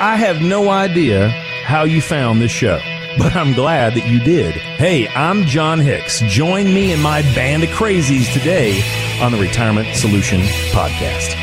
I have no idea how you found this show, but I'm glad that you did. Hey, I'm Jon Hicks. Join me and my band of crazies today on the Retirement Solution Podcast.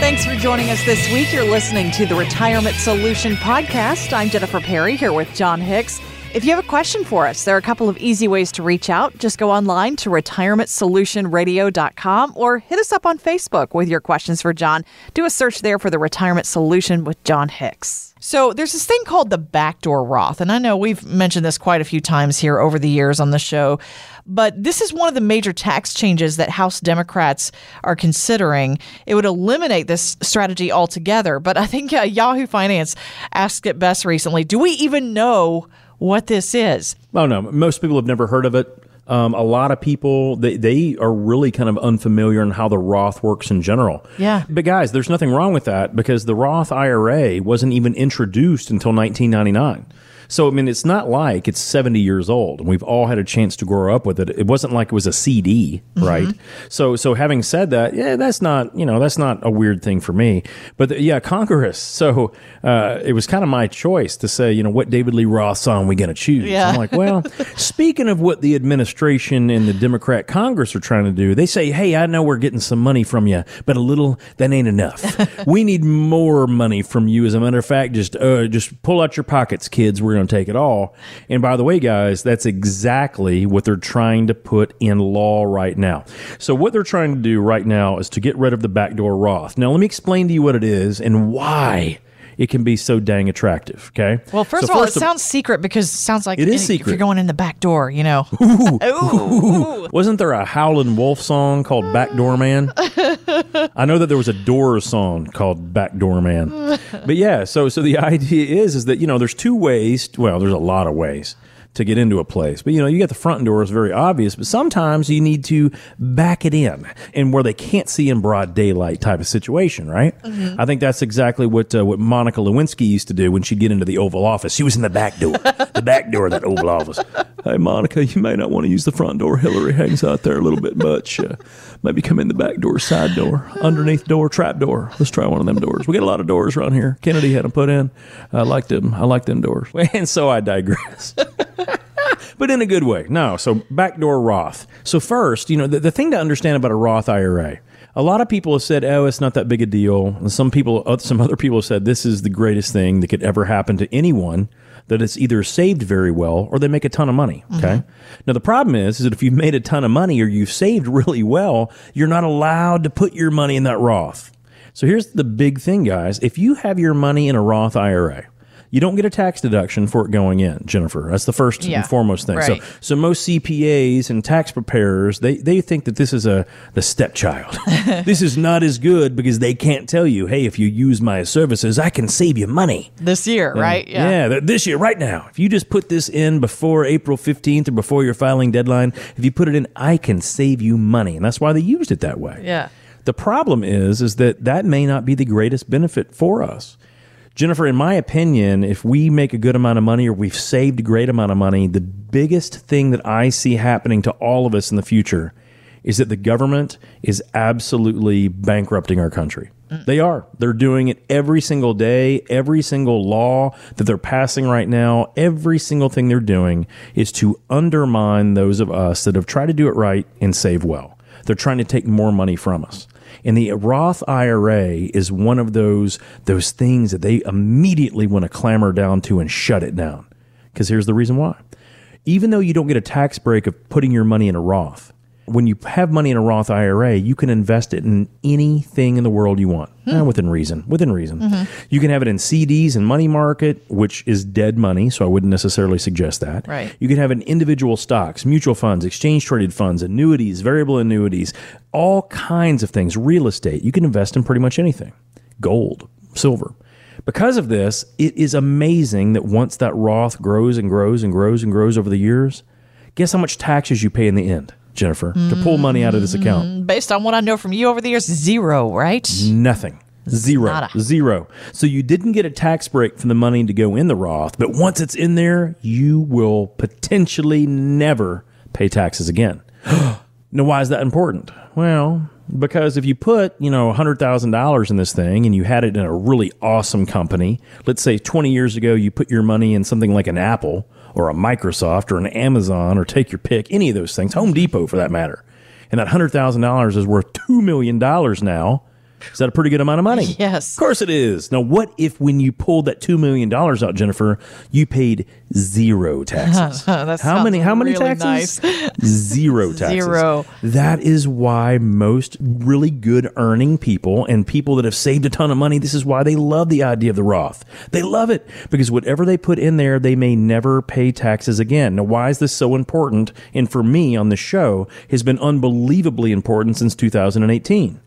Thanks for joining us this week. You're listening to the Retirement Solution Podcast. I'm Jennifer Perry here with Jon Hicks. If you have a question for us, there are a couple of easy ways to reach out. Just go online to retirementsolutionradio.com or hit us up on Facebook with your questions for Jon. Do a search there for the Retirement Solution with Jon Hicks. So there's this thing called the backdoor Roth, and I know we've mentioned this quite a few times here over the years on the show, but this is one of the major tax changes that House Democrats are considering. It would eliminate this strategy altogether, but I think uh, Yahoo Finance asked it best recently. Do we even know what this is. Oh, no. Most people have never heard of it. Um, a lot of people they, they are really kind of unfamiliar in how the Roth works in general. Yeah. But guys, there's nothing wrong with that because the Roth IRA wasn't even introduced until 1999. So, I mean, it's not like it's 70 years old and we've all had a chance to grow up with it. It wasn't like it was a CD, mm-hmm. right? So, so having said that, yeah, that's not, you know, that's not a weird thing for me. But the, yeah, Congress. So, uh, it was kind of my choice to say, you know, what David Lee Roth song we going to choose? Yeah. I'm like, well, speaking of what the administration and the Democrat Congress are trying to do, they say, hey, I know we're getting some money from you, but a little, that ain't enough. we need more money from you. As a matter of fact, just, uh, just pull out your pockets, kids. We're going to take it all. And by the way, guys, that's exactly what they're trying to put in law right now. So, what they're trying to do right now is to get rid of the backdoor Roth. Now, let me explain to you what it is and why it can be so dang attractive. Okay. Well, first so of all, first it sounds secret because it sounds like it is secret. If you're going in the back door, you know. Ooh, ooh. Wasn't there a Howlin' Wolf song called Backdoor Man? I know that there was a Doors song called Backdoor Man. But yeah, so so the idea is is that you know there's two ways. Well, there's a lot of ways to get into a place. But you know, you get the front door is very obvious, but sometimes you need to back it in and where they can't see in broad daylight type of situation, right? Mm-hmm. I think that's exactly what uh, what Monica Lewinsky used to do when she'd get into the Oval Office. She was in the back door, the back door of that Oval Office. Hey, Monica, you may not want to use the front door. Hillary hangs out there a little bit much. Uh, maybe come in the back door, side door, underneath door, trap door. Let's try one of them doors. We get a lot of doors around here. Kennedy had them put in. I like them. I like them doors. And so I digress. but in a good way. No, so backdoor Roth. So first, you know, the, the thing to understand about a Roth IRA, a lot of people have said, "Oh, it's not that big a deal." And some people, uh, some other people have said, "This is the greatest thing that could ever happen to anyone." That it's either saved very well or they make a ton of money. Okay. Mm-hmm. Now the problem is, is that if you've made a ton of money or you've saved really well, you're not allowed to put your money in that Roth. So here's the big thing, guys. If you have your money in a Roth IRA, you don't get a tax deduction for it going in, Jennifer. That's the first yeah, and foremost thing. Right. So, so most CPAs and tax preparers they they think that this is a the stepchild. this is not as good because they can't tell you, hey, if you use my services, I can save you money this year, and, right? Yeah. yeah, this year, right now. If you just put this in before April fifteenth or before your filing deadline, if you put it in, I can save you money, and that's why they used it that way. Yeah. The problem is, is that that may not be the greatest benefit for us. Jennifer, in my opinion, if we make a good amount of money or we've saved a great amount of money, the biggest thing that I see happening to all of us in the future is that the government is absolutely bankrupting our country. Mm. They are. They're doing it every single day. Every single law that they're passing right now, every single thing they're doing is to undermine those of us that have tried to do it right and save well. They're trying to take more money from us. And the Roth IRA is one of those those things that they immediately want to clamor down to and shut it down. Because here's the reason why. Even though you don't get a tax break of putting your money in a Roth, when you have money in a Roth IRA, you can invest it in anything in the world you want, hmm. eh, within reason. Within reason, mm-hmm. you can have it in CDs and money market, which is dead money, so I wouldn't necessarily suggest that. Right. You can have it in individual stocks, mutual funds, exchange traded funds, annuities, variable annuities, all kinds of things. Real estate, you can invest in pretty much anything. Gold, silver. Because of this, it is amazing that once that Roth grows and grows and grows and grows over the years, guess how much taxes you pay in the end? Jennifer, to pull money out of this account? Mm, based on what I know from you over the years, zero, right? Nothing. Zero. Zero. So you didn't get a tax break from the money to go in the Roth, but once it's in there, you will potentially never pay taxes again. Now, why is that important? Well, because if you put, you know, $100,000 in this thing and you had it in a really awesome company, let's say 20 years ago you put your money in something like an Apple or a Microsoft or an Amazon or take your pick, any of those things, Home Depot for that matter. And that $100,000 is worth $2 million now. Is that a pretty good amount of money? Yes. Of course it is. Now, what if when you pulled that $2 million out, Jennifer, you paid zero taxes? How many, how many really taxes? nice. Zero taxes. Zero. That is why most really good earning people and people that have saved a ton of money, this is why they love the idea of the Roth. They love it because whatever they put in there, they may never pay taxes again. Now, why is this so important? And for me on the show, has been unbelievably important since 2018.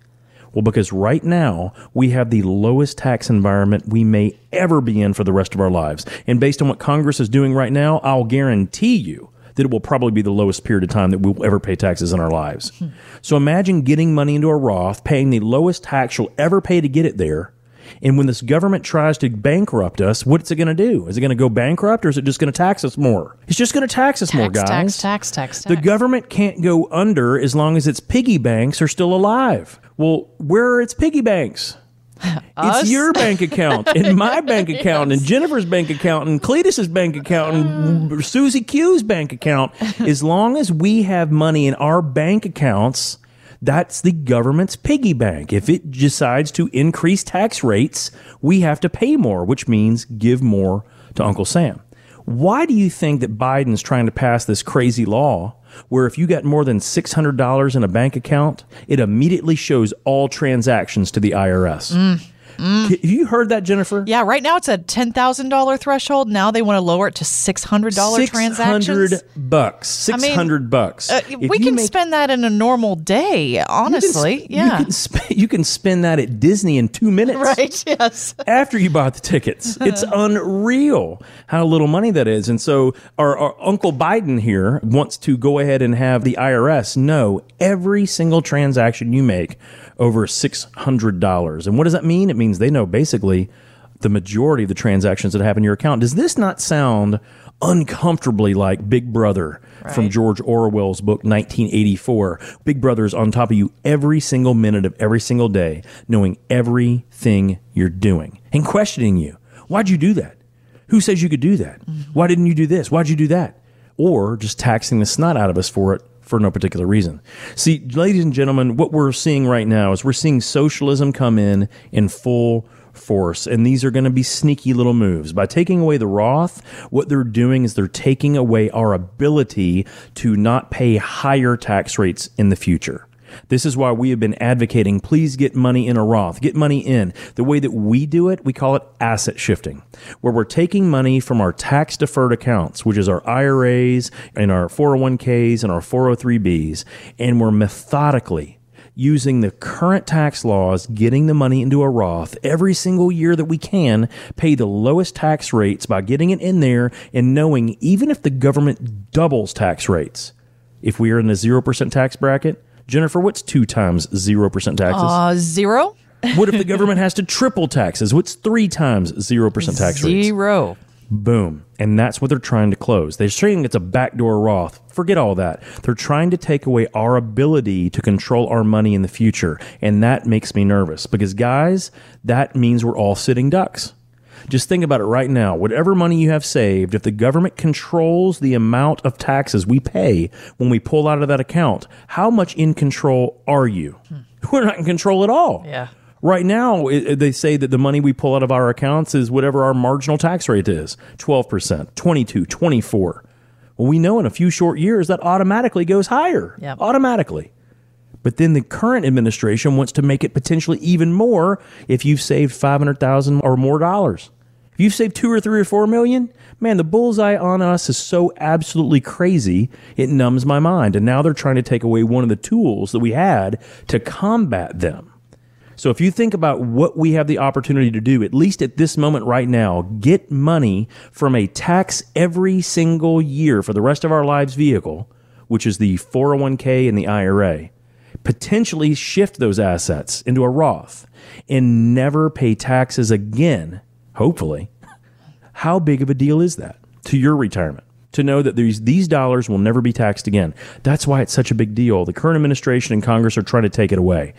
Well, because right now we have the lowest tax environment we may ever be in for the rest of our lives. And based on what Congress is doing right now, I'll guarantee you that it will probably be the lowest period of time that we'll ever pay taxes in our lives. So imagine getting money into a Roth, paying the lowest tax you'll ever pay to get it there. And when this government tries to bankrupt us, what's it going to do? Is it going to go bankrupt or is it just going to tax us more? It's just going to tax us more, guys. tax, tax, tax, The government can't go under as long as its piggy banks are still alive. Well, where are its piggy banks? Us? It's your bank account and my bank account and Jennifer's bank account and Cletus's bank account and ah. Susie Q's bank account. As long as we have money in our bank accounts, that's the government's piggy bank. If it decides to increase tax rates, we have to pay more, which means give more to Uncle Sam. Why do you think that Biden's trying to pass this crazy law where if you got more than $600 in a bank account, it immediately shows all transactions to the IRS? Mm. Have you heard that, Jennifer? Yeah, right now it's a ten thousand dollar threshold. Now they want to lower it to six hundred dollar transactions. 600 bucks. mean, 600 bucks. Uh, we can make- spend that in a normal day. you can Honestly, yeah. You can, sp- you can spend that at Disney in two minutes. right. Yes. after you bought the tickets. It's unreal how little money that is. And so our, our Uncle Biden here wants to go ahead and have the IRS know every single transaction you make over $600. And what does that mean? It means they know basically the majority of the transactions that happen in your account. Does this not sound uncomfortably like Big Brother from George Orwell's book 1984? Big Brother's on top of you every single minute of every single day, knowing everything you're doing and questioning you. Why'd you do that? Who says you could do that? Mm-hmm. Why didn't you do this? Why'd you do that? Or just taxing the snot out of us for it for no particular reason. See, ladies and gentlemen, what we're seeing right now is we're seeing socialism come in in full force. And these are going to be sneaky little moves. By taking away the Roth, what they're doing is they're taking away our ability to not pay higher tax rates in the future. This is why we have been advocating please get money in a Roth, get money in. The way that we do it, we call it asset shifting, where we're taking money from our tax deferred accounts, which is our IRAs and our 401ks and our 403bs, and we're methodically using the current tax laws, getting the money into a Roth every single year that we can, pay the lowest tax rates by getting it in there and knowing even if the government doubles tax rates, if we are in a 0% tax bracket, Jennifer, what's two times 0% taxes? Uh, zero. what if the government has to triple taxes? What's three times 0% tax rates? Zero. Boom. And that's what they're trying to close. They're saying it's a backdoor Roth. Forget all that. They're trying to take away our ability to control our money in the future. And that makes me nervous because, guys, that means we're all sitting ducks. Just think about it right now. Whatever money you have saved, if the government controls the amount of taxes we pay when we pull out of that account, how much in control are you? We're not in control at all. Yeah. Right now, it- they say that the money we pull out of our accounts is whatever our marginal tax rate is 12%, 22, 24. Well, we know in a few short years that automatically goes higher. Yep. Automatically. But then the current administration wants to make it potentially even more if you've saved 500,000 or more dollars. You've saved 2 or 3 or 4 million, man, the bullseye on us is so absolutely crazy, it numbs my mind. And now they're trying to take away one of the tools that we had to combat them. So if you think about what we have the opportunity to do, at least at this moment right now, get money from a tax every single year for the rest of our lives vehicle, which is the 401k and the IRA, potentially shift those assets into a Roth and never pay taxes again, hopefully. How big of a deal is that to your retirement? to know that these these dollars will never be taxed again. That's why it's such a big deal. The current administration and Congress are trying to take it away.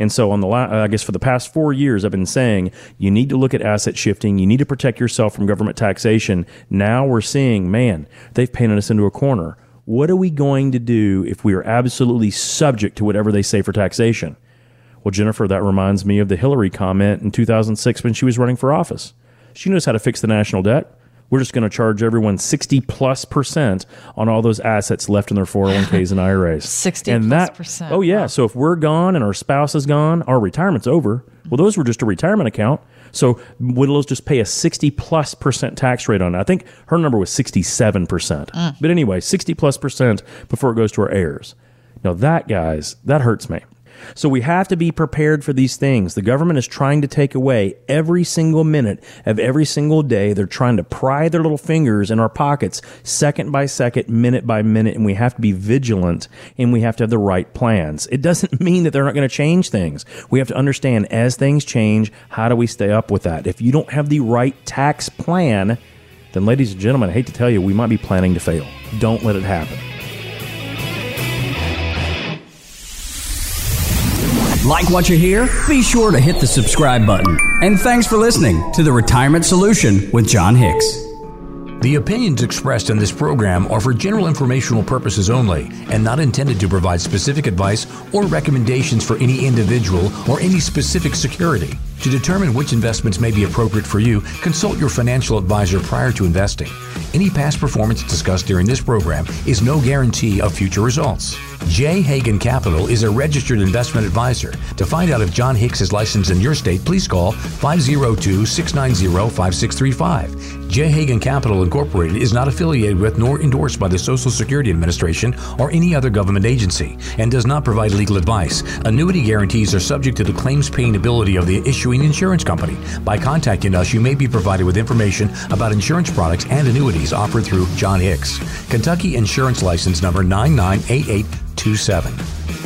And so, on the la- uh, I guess for the past four years, I've been saying you need to look at asset shifting. You need to protect yourself from government taxation. Now we're seeing, man, they've painted us into a corner. What are we going to do if we are absolutely subject to whatever they say for taxation? Well, Jennifer, that reminds me of the Hillary comment in 2006 when she was running for office. She knows how to fix the national debt. We're just going to charge everyone 60 plus percent on all those assets left in their 401ks and IRAs. 60 and plus that, percent. Oh, yeah. Wow. So if we're gone and our spouse is gone, our retirement's over. Well, those were just a retirement account. So widows just pay a 60 plus percent tax rate on it. I think her number was 67 percent. Mm. But anyway, 60 plus percent before it goes to our heirs. Now, that, guys, that hurts me. So we have to be prepared for these things. The government is trying to take away every single minute of every single day. They're trying to pry their little fingers in our pockets second by second, minute by minute, and we have to be vigilant and we have to have the right plans. It doesn't mean that they're not going to change things. We have to understand as things change, how do we stay up with that? If you don't have the right tax plan, then ladies and gentlemen, I hate to tell you, we might be planning to fail. Don't let it happen. Like what you hear? Be sure to hit the subscribe button. And thanks for listening to The Retirement Solution with Jon Hicks. The opinions expressed in this program are for general informational purposes only and not intended to provide specific advice or recommendations for any individual or any specific security. To determine which investments may be appropriate for you, consult your financial advisor prior to investing. Any past performance discussed during this program is no guarantee of future results. J. Hagan Capital is a registered investment advisor. To find out if Jon Hicks is licensed in your state, please call 502 690 5635. J. Hagan Capital Incorporated is not affiliated with nor endorsed by the Social Security Administration or any other government agency and does not provide legal advice. Annuity guarantees are subject to the claims paying ability of the issuing insurance company. By contacting us, you may be provided with information about insurance products and annuities offered through Jon Hicks. Kentucky Insurance License Number 998827.